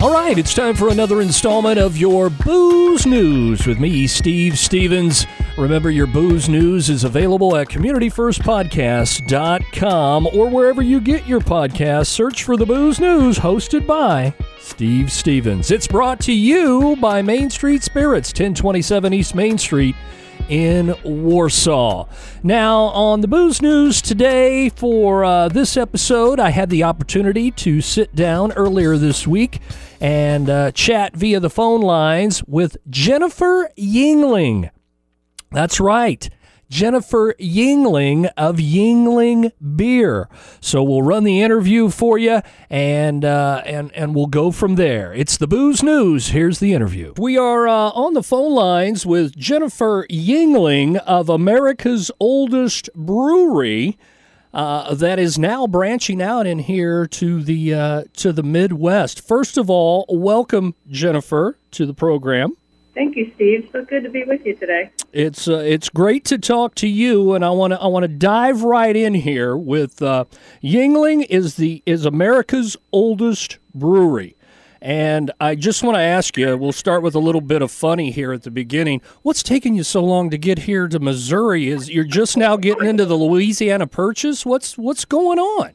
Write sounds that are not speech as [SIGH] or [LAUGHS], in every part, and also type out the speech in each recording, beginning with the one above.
All right, it's time for another installment of your Booze News with me, Steve Stevens. Remember, your Booze News is available at CommunityFirstPodcast.com or wherever you get your podcasts. Search for the Booze News, hosted by Steve Stevens. It's brought to you by Main Street Spirits, 1027 East Main Street in Warsaw. Now, on the Booze News today for uh, this episode, I had the opportunity to sit down earlier this week and uh, chat via the phone lines with Jennifer Yuengling. That's right. Jennifer Yuengling of Yuengling Beer. So we'll run the interview for you, and uh, and and we'll go from there. It's the Booze News. Here's the interview. We are uh, on the phone lines with Jennifer Yuengling of America's oldest brewery. Uh, that is now branching out in here to the uh, to the Midwest. First of all, welcome Jennifer to the program. Thank you, Steve. So good to be with you today. It's uh, it's great to talk to you, and I want to I want to dive right in here with uh, Yuengling is the is America's oldest brewery. And I just want to ask you, we'll start with a little bit of funny here at the beginning. What's taking you so long to get here to Missouri? Is you're just now getting into the Louisiana Purchase? What's what's going on?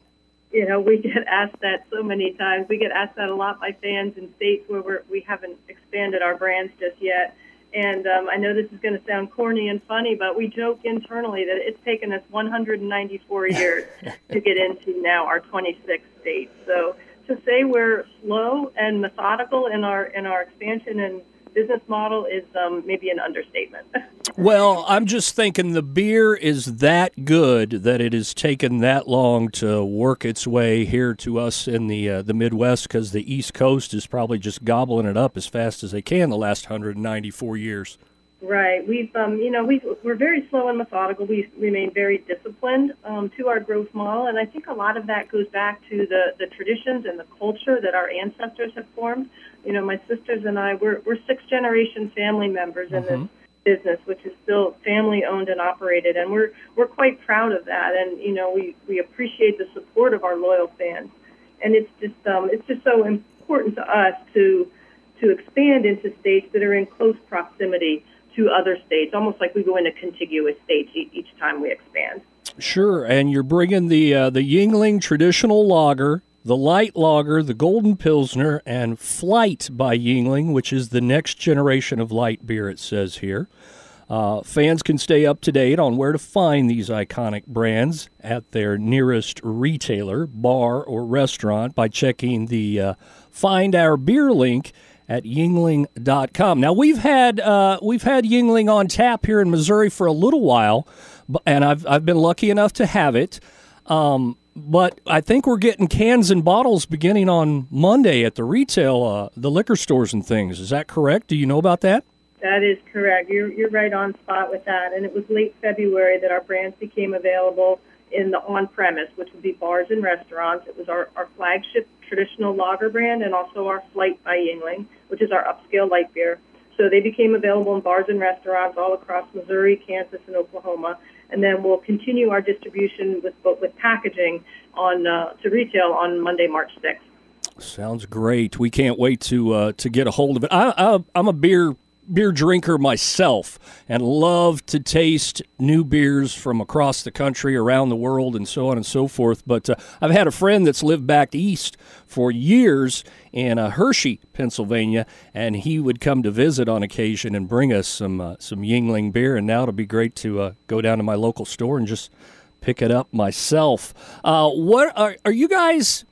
You know, we get asked that so many times. We get asked that a lot by fans in states where we're, we haven't expanded our brands just yet. And um, I know this is going to sound corny and funny, but we joke internally that it's taken us 194 years [LAUGHS] to get into now our 26 states. So to say we're slow and methodical in our in our expansion and business model is um, maybe an understatement. [LAUGHS] well, I'm just thinking the beer is that good that it has taken that long to work its way here to us in the uh, the Midwest because the East Coast is probably just gobbling it up as fast as they can the last 194 years. Right. We've, um, you know, we we're very slow and methodical. We remain very disciplined um, to our growth model, and I think a lot of that goes back to the the traditions and the culture that our ancestors have formed. You know, my sisters and I, we're we're six generation family members in mm-hmm. this business, which is still family owned and operated, and we're we're quite proud of that. And you know, we we appreciate the support of our loyal fans, and it's just um, it's just so important to us to to expand into states that are in close proximity to other states, almost like we go into contiguous states each time we expand. Sure, and you're bringing the uh, the Yuengling traditional lager, the light lager, the Golden Pilsner, and Flight by Yuengling, which is the next generation of light beer. It says here. Uh, fans can stay up to date on where to find these iconic brands at their nearest retailer, bar, or restaurant by checking the uh, Find Our Beer link at yuengling.com. Now we've had uh, we've had Yuengling on tap here in Missouri for a little while, and I've I've been lucky enough to have it. Um, but I think we're getting cans and bottles beginning on Monday at the retail, uh, the liquor stores and things. Is that correct? Do you know about that? That is correct. You're you're right on spot with that. And it was late February that our brands became available in the on premise, which would be bars and restaurants. It was our, our flagship traditional lager brand and also our Flight by Yuengling, which is our upscale light beer. So they became available in bars and restaurants all across Missouri, Kansas, and Oklahoma. And then we'll continue our distribution with with packaging on uh, to retail on Monday, March 6th. Sounds great. We can't wait to uh, to get a hold of it. I, I, I'm a beer beer drinker myself and love to taste new beers from across the country, around the world, and so on and so forth. But uh, I've had a friend that's lived back east for years in uh, Hershey, Pennsylvania, and he would come to visit on occasion and bring us some uh, some Yuengling beer. And now it'll be great to uh, go down to my local store and just pick it up myself. Uh, what are, are you guys?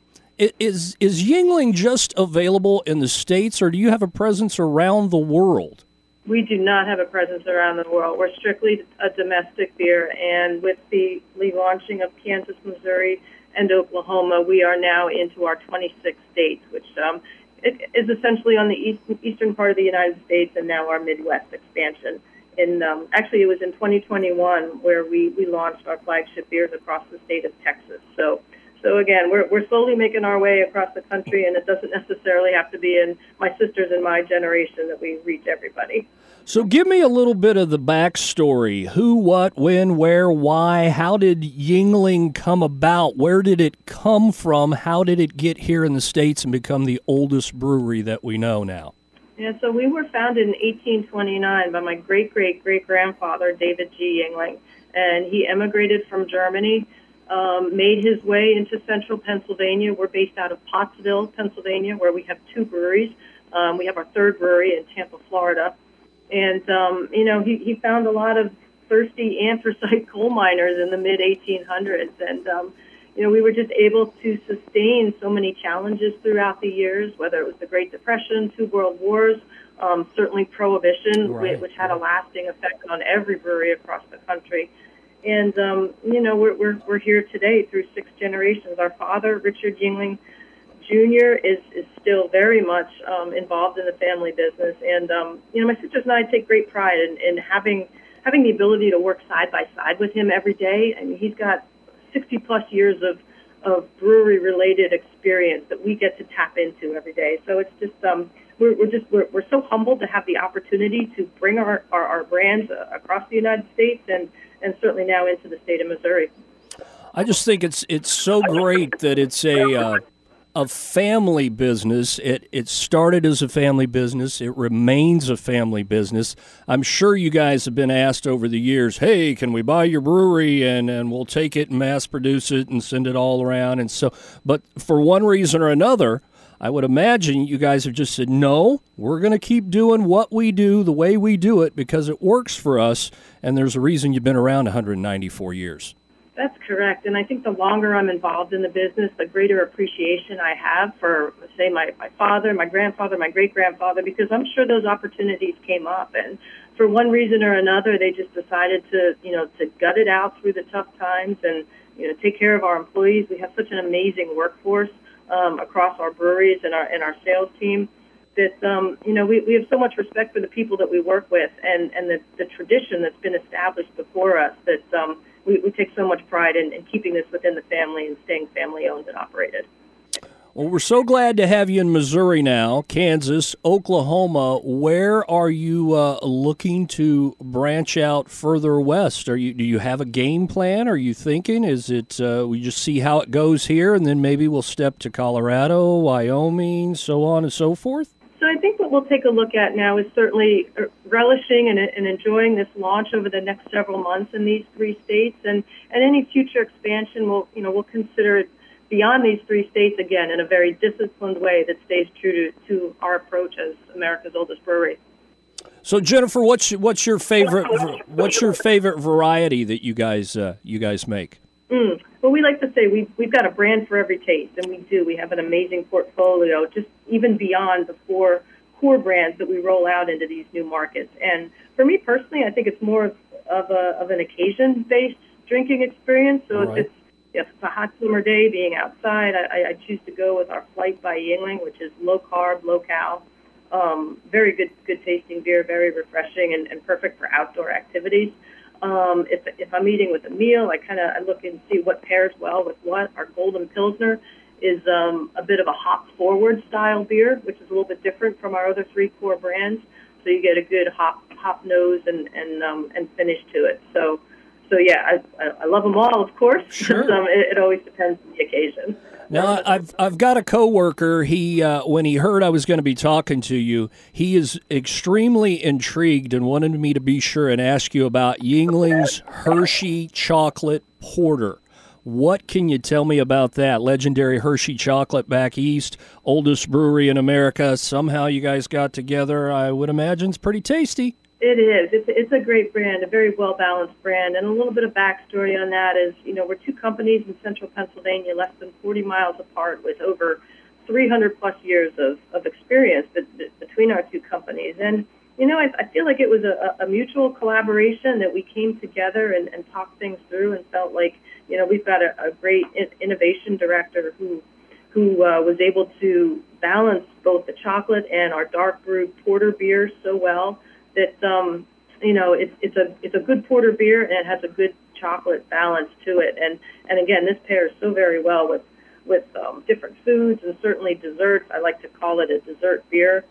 Is is Yuengling just available in the states, or do you have a presence around the world? We do not have a presence around the world. We're strictly a domestic beer, and with the relaunching of Kansas, Missouri, and Oklahoma, we are now into our 26 states, which um, is essentially on the east, eastern part of the United States, and now our Midwest expansion. In um, actually, it was in 2021 where we we launched our flagship beers across the state of Texas. So So again, we're we're slowly making our way across the country, and it doesn't necessarily have to be in my sisters and my generation that we reach everybody. So, give me a little bit of the backstory who, what, when, where, why. How did Yuengling come about? Where did it come from? How did it get here in the States and become the oldest brewery that we know now? Yeah, so we were founded in 1829 by my great great great grandfather, David G. Yuengling, and he emigrated from Germany. Um, made his way into central Pennsylvania. We're based out of Pottsville, Pennsylvania, where we have two breweries. Um, we have our third brewery in Tampa, Florida. And, um, you know, he, he found a lot of thirsty [LAUGHS] anthracite coal miners in the mid 1800s. And, um, you know, we were just able to sustain so many challenges throughout the years, whether it was the Great Depression, two world wars, um, certainly prohibition, right. which had a lasting effect on every brewery across the country. And, um, you know, we're, we're, we're here today through six generations. Our father, Richard Yuengling Jr. is is still very much um, involved in the family business, and um, you know my sisters and I take great pride in, in having having the ability to work side by side with him every day. I mean, he's got 60 plus years of of brewery related experience that we get to tap into every day. So it's just um, we're, we're just we're, we're so humbled to have the opportunity to bring our our, our brands uh, across the United States and and certainly now into the state of Missouri. I just think it's it's so great that it's a uh, a family business. It it started as a family business. It remains a family business. I'm sure you guys have been asked over the years, "Hey, can we buy your brewery and and we'll take it and mass produce it and send it all around?" And so, but for one reason or another, I would imagine you guys have just said, "No, we're going to keep doing what we do the way we do it because it works for us." And there's a reason you've been around 194 years. That's correct. And I think the longer I'm involved in the business, the greater appreciation I have for, say, my, my father, my grandfather, my great grandfather, because I'm sure those opportunities came up. And for one reason or another, they just decided to, you know, to gut it out through the tough times and, you know, take care of our employees. We have such an amazing workforce um, across our breweries and our, and our sales team that um, you know we, we have so much respect for the people that we work with and and the, the tradition that's been established before us that um, we, we take so much pride in, in keeping this within the family and staying family owned and operated. Well, we're so glad to have you in Missouri now, Kansas, Oklahoma. Where are you uh, looking to branch out further west? Are you do you have a game plan? Are you thinking? Is it uh, we just see how it goes here, and then maybe we'll step to Colorado, Wyoming, so on and so forth? So I think what we'll take a look at now is certainly uh, relishing and, and enjoying this launch over the next several months in these three states, and, and any future expansion we'll you know we'll consider it beyond these three states again in a very disciplined way that stays true to, to our approach as America's oldest brewery. So Jennifer, what's what's your favorite what's your favorite variety that you guys uh, you guys make? Mm. Well, we like to say we've, we've got a brand for every taste, and we do. We have an amazing portfolio, just even beyond the four core brands that we roll out into these new markets. And for me personally, I think it's more of, of, a, of an occasion based drinking experience. So right. it's, if it's a hot summer day being outside, I, I choose to go with our Flight by Yuengling, which is low carb, low cal. Um, very good, good tasting beer, very refreshing, and, and perfect for outdoor activities. Um, if, if I'm eating with a meal, I kind of I look and see what pairs well with what. Our Golden Pilsner is um, a bit of a hop forward style beer, which is a little bit different from our other three core brands. So you get a good hop hop nose and and um, and finish to it. So so yeah, I, I love them all, of course. Sure. um, it, it always depends on the occasion. Now, I've I've got a coworker. He uh, when he heard I was going to be talking to you, he is extremely intrigued and wanted me to be sure and ask you about Yuengling's Hershey Chocolate Porter. What can you tell me about that? Legendary Hershey chocolate back east, oldest brewery in America. Somehow you guys got together. I would imagine it's pretty tasty. It is. It's, it's a great brand, a very well balanced brand. And a little bit of backstory on that is, you know, we're two companies in central Pennsylvania, less than 40 miles apart, with over 300 plus years of, of experience between our two companies. And, you know, I, I feel like it was a, a mutual collaboration that we came together and, and talked things through and felt like, you know, we've got a, a great innovation director who who uh, was able to balance both the chocolate and our dark brew porter beer so well that um, you know it's it's a it's a good porter beer and it has a good chocolate balance to it. And and again, this pairs so very well with with um, different foods and certainly desserts. I like to call it a dessert beer.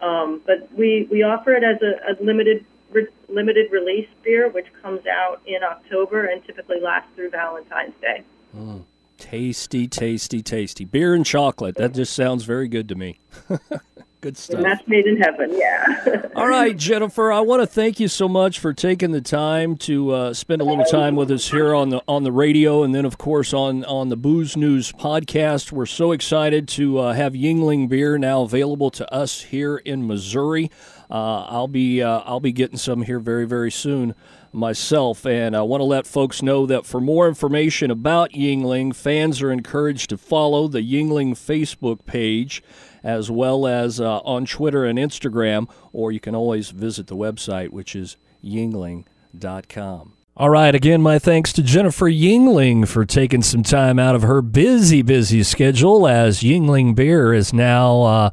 Um, but we, we offer it as a, a limited re- limited release beer, which comes out in October and typically lasts through Valentine's Day. Mm, tasty, tasty, tasty beer and chocolate. That just sounds very good to me. [LAUGHS] Good stuff. And that's made in heaven, yeah. [LAUGHS] All right, Jennifer, I want to thank you so much for taking the time to uh, spend a little time with us here on the on the radio, and then of course on on the Booze News podcast. We're so excited to uh, have Yuengling beer now available to us here in Missouri. Uh, I'll be uh, I'll be getting some here very very soon myself. And I want to let folks know that for more information about Yuengling, fans are encouraged to follow the Yuengling Facebook page as well as uh, on Twitter and Instagram, or you can always visit the website, which is yuengling.com. All right, again, my thanks to Jennifer Yuengling for taking some time out of her busy, busy schedule as Yuengling Beer is now. Uh,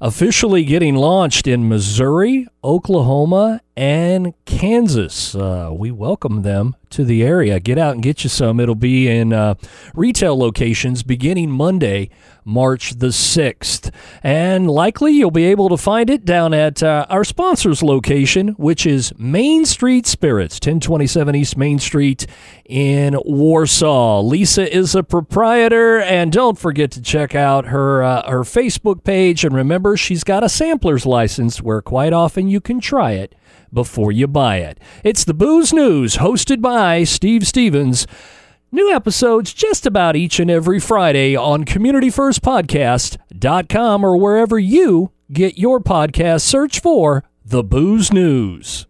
officially getting launched in Missouri, Oklahoma, and Kansas. Uh, we welcome them to the area. Get out and get you some. It'll be in uh, retail locations beginning Monday, March the 6th. And likely you'll be able to find it down at uh, our sponsor's location, which is Main Street Spirits, 1027 East Main Street in Warsaw. Lisa is a proprietor, and don't forget to check out her, uh, her Facebook page. And remember, she's got a sampler's license where quite often you can try it before you buy it. It's the Booze News, hosted by Steve Stevens. New episodes just about each and every Friday on CommunityFirstPodcast.com or wherever you get your podcast. Search for The Booze News.